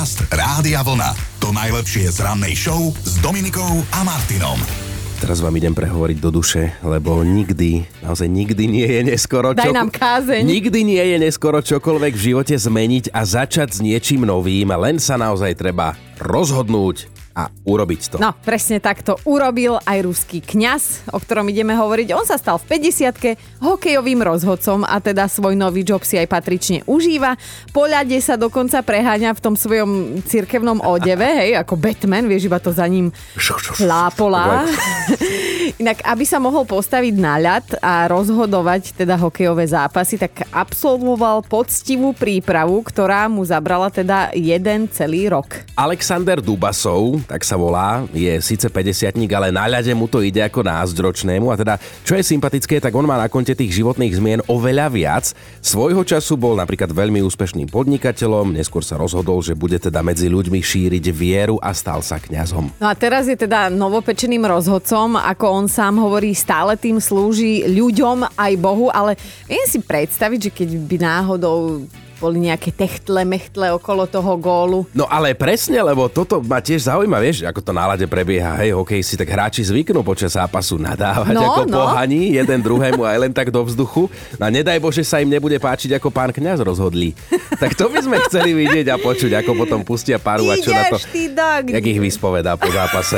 Podcast Rádia Vlna. To najlepšie z rannej show s Dominikou a Martinom. Teraz vám idem prehovoriť do duše, lebo nikdy, naozaj nikdy nie je neskoro. Daj nám kázeň. Nikdy nie je neskoro čokoľvek v živote zmeniť a začať s niečím novým, len sa naozaj treba rozhodnúť a urobiť to. No, presne tak to urobil aj ruský kňaz, o ktorom ideme hovoriť. On sa stal v 50 hokejovým rozhodcom a teda svoj nový job si aj patrične užíva. Po ľade sa dokonca preháňa v tom svojom cirkevnom odeve, hej, ako Batman, vieš, iba to za ním lápolá. Inak, aby sa mohol postaviť na ľad a rozhodovať teda hokejové zápasy, tak absolvoval poctivú prípravu, ktorá mu zabrala teda jeden celý rok. Alexander Dubasov, tak sa volá, je síce 50 ale na ľade mu to ide ako názdročnému a teda, čo je sympatické, tak on má na konte tých životných zmien oveľa viac. Svojho času bol napríklad veľmi úspešným podnikateľom, neskôr sa rozhodol, že bude teda medzi ľuďmi šíriť vieru a stal sa kňazom. No a teraz je teda novopečeným rozhodcom, ako on sám hovorí, stále tým slúži ľuďom aj Bohu, ale viem si predstaviť, že keď by náhodou boli nejaké techtle, mechtle okolo toho gólu. No ale presne, lebo toto ma tiež zaujíma, vieš, ako to nálade prebieha, hej, hokej si tak hráči zvyknú počas zápasu nadávať No, ako no. pohaní jeden druhému aj len tak do vzduchu. No a nedaj Bože sa im nebude páčiť, ako pán kňaz rozhodlí. Tak to by sme chceli vidieť a počuť, ako potom pustia paru a čo na to, jak ich vyspovedá po zápase.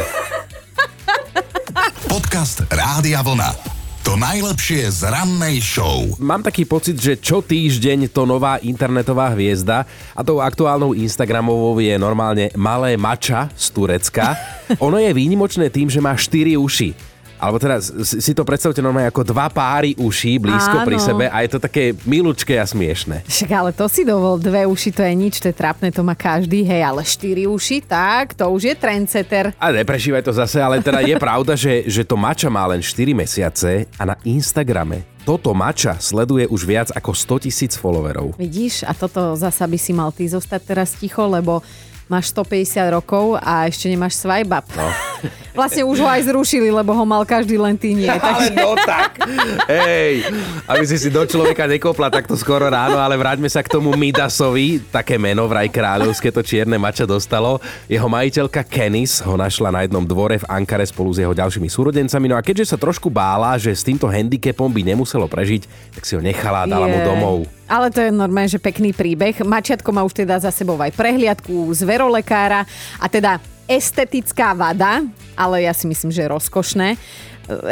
Podcast Rádia Vlna. To najlepšie z rannej show. Mám taký pocit, že čo týždeň to nová internetová hviezda a tou aktuálnou Instagramovou je normálne malé mača z Turecka. Ono je výnimočné tým, že má 4 uši. Alebo teda si to predstavte normálne ako dva páry uší blízko pri Áno. sebe a je to také milučké a smiešné. Však ale to si dovol, dve uši to je nič, to je trápne, to má každý, hej, ale štyri uši, tak, to už je trendsetter. A neprešívaj to zase, ale teda je pravda, že, že to mača má len 4 mesiace a na Instagrame toto mača sleduje už viac ako 100 tisíc followerov. Vidíš, a toto zasa by si mal ty zostať teraz ticho, lebo máš 150 rokov a ešte nemáš swipe up. No. Vlastne už ho aj zrušili, lebo ho mal každý len ty nie. Ale Takže... no tak. Hej, aby si si do človeka nekopla takto skoro ráno, ale vráťme sa k tomu Midasovi. Také meno vraj kráľovské to čierne mača dostalo. Jeho majiteľka Kenis ho našla na jednom dvore v Ankare spolu s jeho ďalšími súrodencami. No a keďže sa trošku bála, že s týmto handicapom by nemuselo prežiť, tak si ho nechala a dala mu Je. domov. Ale to je normálne, že pekný príbeh. Mačiatko má už teda za sebou aj prehliadku zverolekára a teda estetická vada, ale ja si myslím, že rozkošné.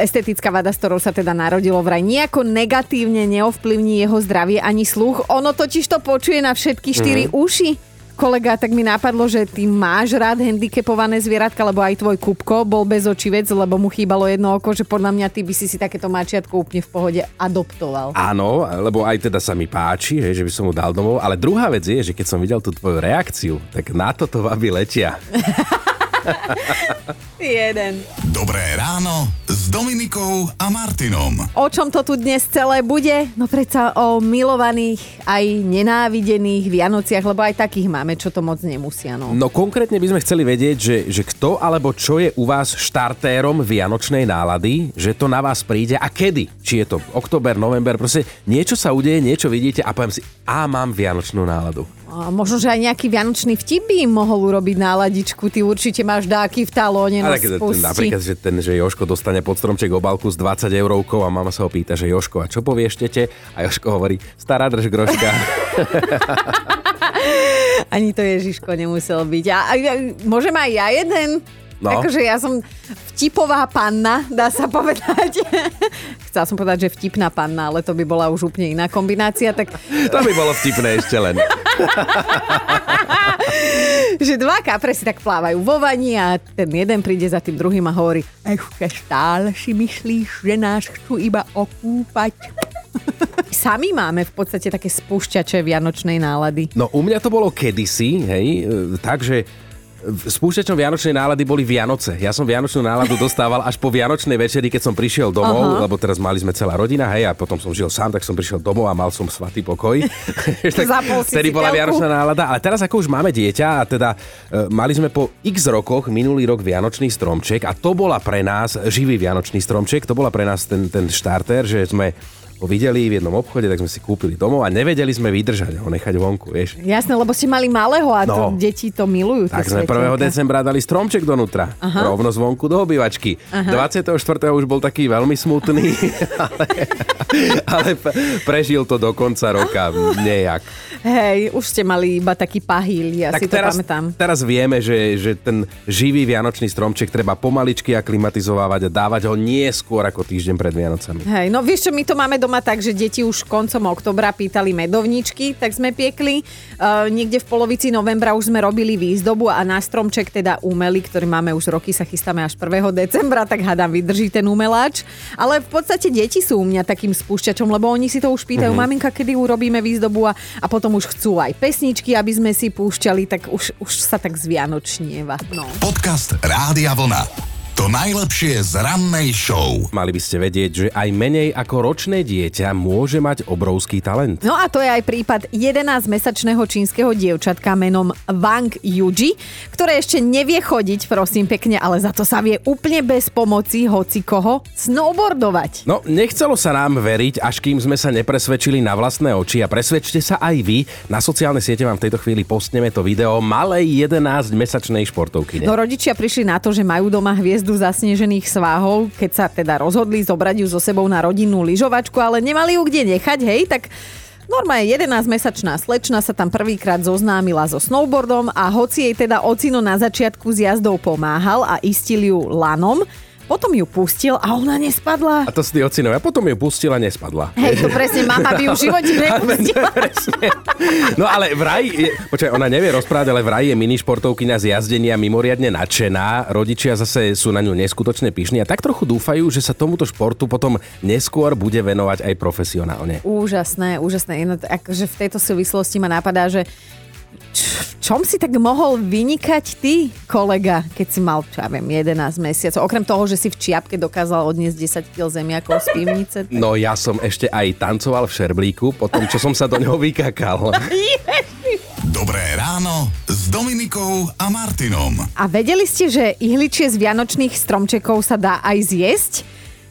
Estetická vada, s ktorou sa teda narodilo vraj nejako negatívne neovplyvní jeho zdravie ani sluch. Ono totiž to počuje na všetky štyri mm. uši. Kolega, tak mi napadlo, že ty máš rád handicapované zvieratka, lebo aj tvoj Kupko bol bez očivec, lebo mu chýbalo jedno oko, že podľa mňa ty by si si takéto mačiatko úplne v pohode adoptoval. Áno, lebo aj teda sa mi páči, hej, že by som mu dal domov. Ale druhá vec je, že keď som videl tú tvoju reakciu, tak na toto baby letia. Jeden. Dobré ráno s Dominikou a Martinom. O čom to tu dnes celé bude? No predsa o milovaných aj nenávidených Vianociach, lebo aj takých máme, čo to moc nemusia. No. No konkrétne by sme chceli vedieť, že, že kto alebo čo je u vás štartérom vianočnej nálady, že to na vás príde a kedy. Či je to október, november, proste niečo sa udeje, niečo vidíte a poviem si, a mám vianočnú náladu. A možno, že aj nejaký vianočný vtip by im mohol urobiť náladičku. Ty určite máš dáky v talóne, ten, spusti. napríklad, že ten, že Joško dostane pod stromček obálku s 20 eurovkou a mama sa ho pýta, že Joško, a čo povieš tete? A Joško hovorí, stará drž groška. Ani to Ježiško nemusel byť. A, a, a môžem aj ja jeden? No. Akože ja som vtipová panna, dá sa povedať. Chcela som povedať, že vtipná panna, ale to by bola už úplne iná kombinácia. Tak to by bolo vtipné ešte len. že dva kapre si tak plávajú vo vani a ten jeden príde za tým druhým a hovorí ešte stále si myslíš, že nás chcú iba okúpať. Sami máme v podstate také spúšťače vianočnej nálady. No u mňa to bolo kedysi, hej, e, takže spúšťačom Vianočnej nálady boli Vianoce. Ja som Vianočnú náladu dostával až po Vianočnej večeri, keď som prišiel domov, Aha. lebo teraz mali sme celá rodina, hej, a potom som žil sám, tak som prišiel domov a mal som svatý pokoj. tak vtedy bola. Vianočná nálada, ale teraz ako už máme dieťa a teda e, mali sme po x rokoch minulý rok Vianočný stromček a to bola pre nás živý Vianočný stromček, to bola pre nás ten, ten štarter, že sme ho videli v jednom obchode, tak sme si kúpili domov a nevedeli sme vydržať ho nechať vonku, vieš. Jasné, lebo ste mali malého a to, No. deti to milujú. Tak sme 1. svetielka. decembra dali stromček donútra. Aha. Rovno zvonku do obývačky. Aha. 24. už bol taký veľmi smutný, ale, ale prežil to do konca roka nejak. Hej, už ste mali iba taký pahýl, ja si to teraz, pamätám. teraz vieme, že, že ten živý vianočný stromček treba pomaličky aklimatizovať a dávať ho nie skôr ako týždeň pred Vianocami. Hej, no vieš čo, my to máme doma tak, že deti už koncom oktobra pýtali medovničky, tak sme piekli. Uh, niekde v polovici novembra už sme robili výzdobu a na stromček teda umelý, ktorý máme už roky, sa chystáme až 1. decembra, tak hádam vydrží ten umeláč. Ale v podstate deti sú u mňa takým spúšťačom, lebo oni si to už pýtajú, mm-hmm. maminka, kedy urobíme výzdobu a, a potom už chcú aj pesničky, aby sme si púšťali, tak už, už sa tak zvianočnieva. No. Podcast Rádia Vlna. To najlepšie z rannej show. Mali by ste vedieť, že aj menej ako ročné dieťa môže mať obrovský talent. No a to je aj prípad 11-mesačného čínskeho dievčatka menom Wang Yuji, ktoré ešte nevie chodiť, prosím pekne, ale za to sa vie úplne bez pomoci hoci koho snowboardovať. No, nechcelo sa nám veriť, až kým sme sa nepresvedčili na vlastné oči a presvedčte sa aj vy. Na sociálne siete vám v tejto chvíli postneme to video malej 11-mesačnej športovky. No rodičia prišli na to, že majú doma hviezdu zasnežených sváhov, keď sa teda rozhodli zobrať ju so sebou na rodinnú lyžovačku, ale nemali ju kde nechať, hej, tak Normálne 11-mesačná slečna sa tam prvýkrát zoznámila so snowboardom a hoci jej teda ocino na začiatku s jazdou pomáhal a istil ju lanom, potom ju pustil a ona nespadla. A to sú tí ocinovia. Potom ju pustila, nespadla. Hej, to presne, mama by ju v živote nepustila. No ale vraj, je, počkaj, ona nevie rozprávať, ale vraj je mini športovkyňa z jazdenia mimoriadne nadšená. Rodičia zase sú na ňu neskutočne pyšní a tak trochu dúfajú, že sa tomuto športu potom neskôr bude venovať aj profesionálne. Úžasné, úžasné. No, akože v tejto súvislosti ma napadá, že čom si tak mohol vynikať ty, kolega, keď si mal, čo ja viem, 11 mesiacov? Okrem toho, že si v čiapke dokázal odniesť 10 kg zemiakov z pivnice. No ja som ešte aj tancoval v šerblíku, po tom, čo som sa do neho vykakal. Dobré ráno s Dominikou a Martinom. A vedeli ste, že ihličie z vianočných stromčekov sa dá aj zjesť?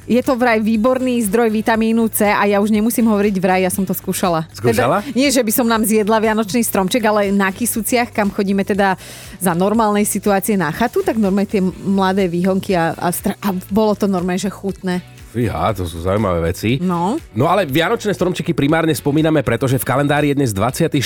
Je to vraj výborný zdroj vitamínu C a ja už nemusím hovoriť vraj, ja som to skúšala. Skúšala? Teda, nie, že by som nám zjedla vianočný stromček, ale na Kisuciach, kam chodíme teda za normálnej situácie na chatu, tak normálne tie mladé výhonky a, a, stra- a bolo to normálne, že chutné. Fíha, to sú zaujímavé veci. No. No ale Vianočné stromčeky primárne spomíname, pretože v kalendári je dnes 24.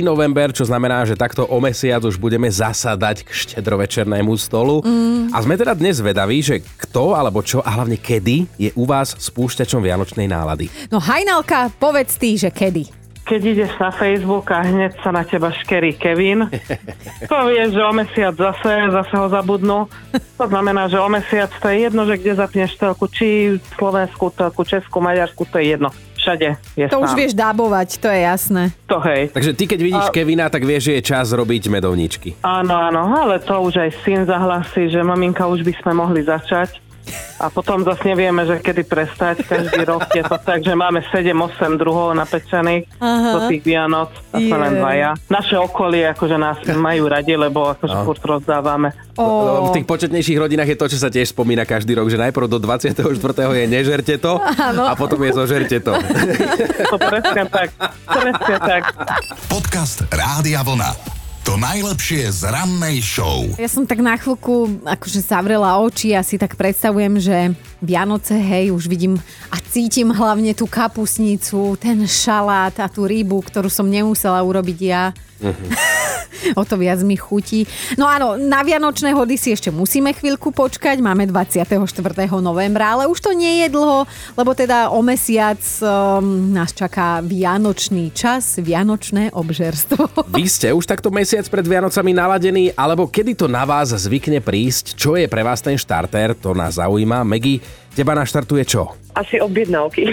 november, čo znamená, že takto o mesiac už budeme zasadať k štedrovečernému stolu. Mm. A sme teda dnes vedaví, že kto alebo čo a hlavne kedy je u vás spúšťačom Vianočnej nálady. No Hajnalka, povedz ty, že kedy. Keď ideš na Facebook a hneď sa na teba škerí Kevin, povieš, že o mesiac zase, zase ho zabudnú. To znamená, že o mesiac to je jedno, že kde zapneš telku, či Slovensku telku, Česku, Maďarsku, to je jedno. Všade je To už sám. vieš dábovať, to je jasné. To hej. Takže ty keď vidíš A- Kevina, tak vieš, že je čas robiť medovničky. Áno, áno, ale to už aj syn zahlasí, že maminka už by sme mohli začať. A potom zase nevieme, že kedy prestať. Každý rok je to tak, že máme 7-8 druhov napečených Aha. do tých Vianoc a sme len dvaja. Naše okolie akože nás majú radi, lebo akože furt rozdávame. V tých početnejších rodinách je to, čo sa tiež spomína každý rok, že najprv do 24. je nežerte to a potom je zožerte to. To presne tak. Presne tak. Podcast Rádia Vlna. To najlepšie z rannej show. Ja som tak na chvíľku akože zavrela oči a si tak predstavujem, že Vianoce, hej, už vidím a cítim hlavne tú kapusnicu, ten šalát a tú rybu, ktorú som nemusela urobiť ja. o to viac mi chutí. No áno, na Vianočné hody si ešte musíme chvíľku počkať, máme 24. novembra, ale už to nie je dlho, lebo teda o mesiac um, nás čaká Vianočný čas, Vianočné obžerstvo. Vy ste už takto mesiac pred Vianocami naladení, alebo kedy to na vás zvykne prísť? Čo je pre vás ten štartér? To nás zaujíma. Megy, teba naštartuje čo? Asi objednávky.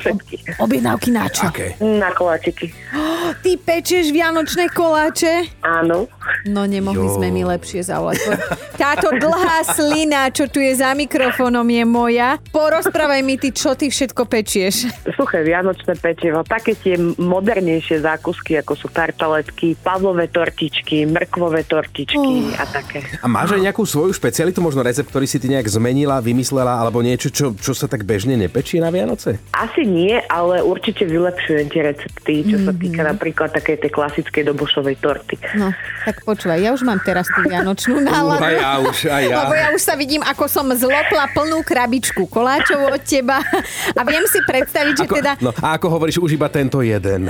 Všetky. Objednávky na čo? Aké? Na koláčiky. Ty pečieš Vianočné koláče? Áno. No nemohli Jo. sme mi lepšie zavolať. Po- Táto dlhá slina, čo tu je za mikrofónom, je moja. Porozprávaj mi ty, čo ty všetko pečieš. Suché vianočné pečivo, také tie modernejšie zákusky, ako sú tartaletky, pavlové tortičky, mrkvové tortičky a také. A máš aj nejakú svoju špecialitu, možno recept, ktorý si ty nejak zmenila, vymyslela, alebo niečo, čo, čo sa tak bežne nepečí na Vianoce? Asi nie, ale určite vylepšujem tie recepty, čo sa týka napríklad takej tej klasickej dobošovej torty. No, tak počúvaj, ja už mám teraz tú vianočnú náladu. Aj ja už, aj ja. Lebo ja už sa vidím, ako som zlopla plnú krabičku koláčov od teba. A viem si predstaviť, že Ako, teda no, a ako hovoríš, už iba tento jeden.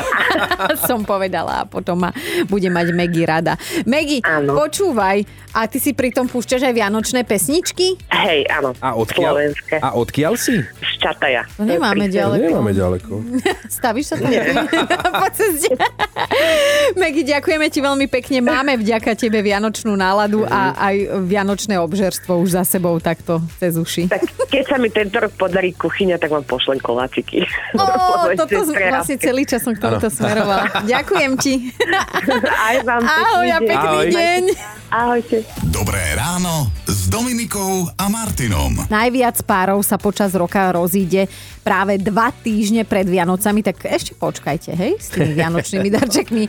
som povedala a potom ma bude mať Megy rada. Megy, počúvaj, a ty si pritom púšťaš aj vianočné pesničky? Hej, áno. A odkiaľ, Slovenské. a odkiaľ si? Z Čataja. To nemáme pri- ďaleko. Nemáme ďaleko. Stavíš sa tam ceste? Megy, ďakujeme ti veľmi pekne. Máme vďaka tebe vianočnú náladu a aj vianočné obžerstvo už za sebou takto cez uši. Tak keď sa mi tento rok podarí kuchyňa, tak vám pošlem koláčiky. Lebo toto vlastne celý čas som k tomuto smerovala. Ďakujem ti. Aj vám Ahoj a pekný deň. pekný Ahoj. deň. Ahojte. Dobré ráno s Dominikou a Martinom. Najviac párov sa počas roka rozíde práve dva týždne pred Vianocami, tak ešte počkajte, hej, s tými vianočnými darčekmi.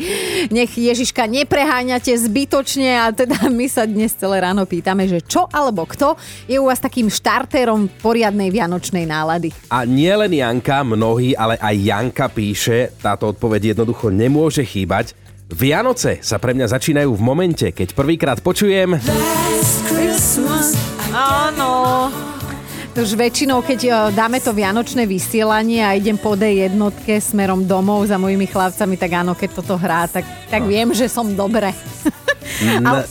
Nech Ježiška nepreháňate zbytočne a teda my sa dnes celé ráno pýtame, že čo alebo kto je u vás takým štartérom poriadnej vianočnej nálady. A nie len Janka, mnohí, ale aj Janka píše, táto odpoveď jednoducho nemôže chýbať. Vianoce sa pre mňa začínajú v momente, keď prvýkrát počujem... Áno. Už väčšinou, keď e, dáme to vianočné vysielanie a idem po D1 smerom domov za mojimi chlapcami, tak áno, keď toto hrá, tak, tak viem, že som dobre. Ale,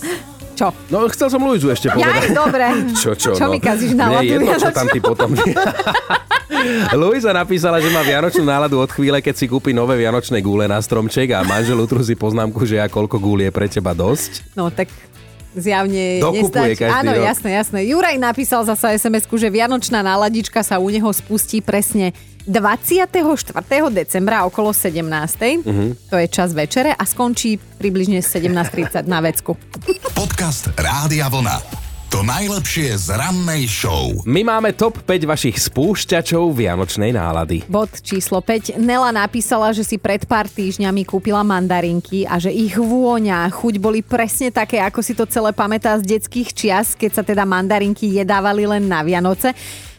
čo? No, chcel som Luizu ešte Ja povedať. dobre. Čo, čo, čo no. mi kazíš náladu je jedno, čo tam ty potom... Luisa napísala, že má vianočnú náladu od chvíle, keď si kúpi nové vianočné gúle na stromček a manžel utrúzi poznámku, že a koľko gúl je pre teba dosť. No tak zjavne Dokupuje nestačí. Áno, rok. jasné, jasné. Juraj napísal zasa SMS-ku, že vianočná náladička sa u neho spustí presne 24. decembra okolo 17. Uh-huh. To je čas večere a skončí približne 17.30 na vecku. Podcast Rádia Vlna. To najlepšie z rannej show. My máme top 5 vašich spúšťačov vianočnej nálady. Bod číslo 5. Nela napísala, že si pred pár týždňami kúpila mandarinky a že ich vôňa a chuť boli presne také, ako si to celé pamätá z detských čias, keď sa teda mandarinky jedávali len na Vianoce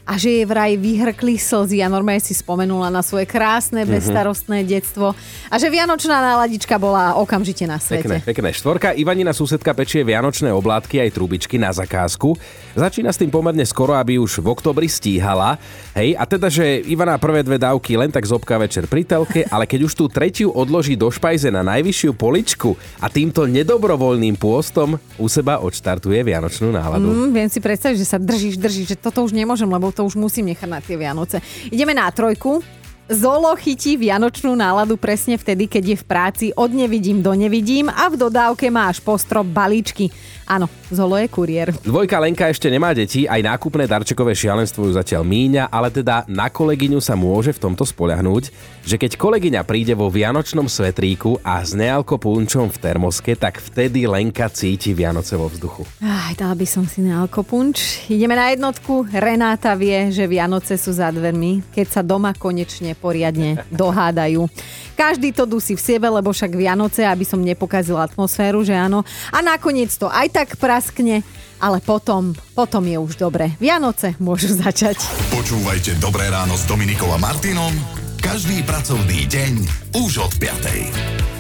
a že jej vraj vyhrkli slzy a normálne si spomenula na svoje krásne, bezstarostné detstvo a že vianočná náladička bola okamžite na Pekné, svete. pekné. Štvorka, Ivanina susedka pečie vianočné oblátky aj trubičky na zakázku. Začína s tým pomerne skoro, aby už v oktobri stíhala. Hej, a teda, že Ivana prvé dve dávky len tak zobká večer pri telke, ale keď už tú tretiu odloží do špajze na najvyššiu poličku a týmto nedobrovoľným pôstom u seba odštartuje vianočnú náladu. Mm, viem si predstaviť, že sa držíš, držíš, že toto už nemôžem, lebo to už musím nechať na tie Vianoce. Ideme na trojku. Zolo chytí vianočnú náladu presne vtedy, keď je v práci od nevidím do nevidím a v dodávke má až postrop balíčky. Áno, Zolo je kuriér. Dvojka Lenka ešte nemá deti, aj nákupné darčekové šialenstvo ju zatiaľ míňa, ale teda na kolegyňu sa môže v tomto spoľahnúť, že keď kolegyňa príde vo vianočnom svetríku a s nealkopunčom v termoske, tak vtedy Lenka cíti Vianoce vo vzduchu. Aj, dala by som si na alkopunč. Ideme na jednotku. Renáta vie, že Vianoce sú za dvermi, keď sa doma konečne poriadne dohádajú. Každý to dusí v sebe, lebo však Vianoce, aby som nepokazil atmosféru, že áno. A nakoniec to aj tak praskne, ale potom, potom je už dobre. Vianoce môžu začať. Počúvajte Dobré ráno s Dominikou a Martinom každý pracovný deň už od 5.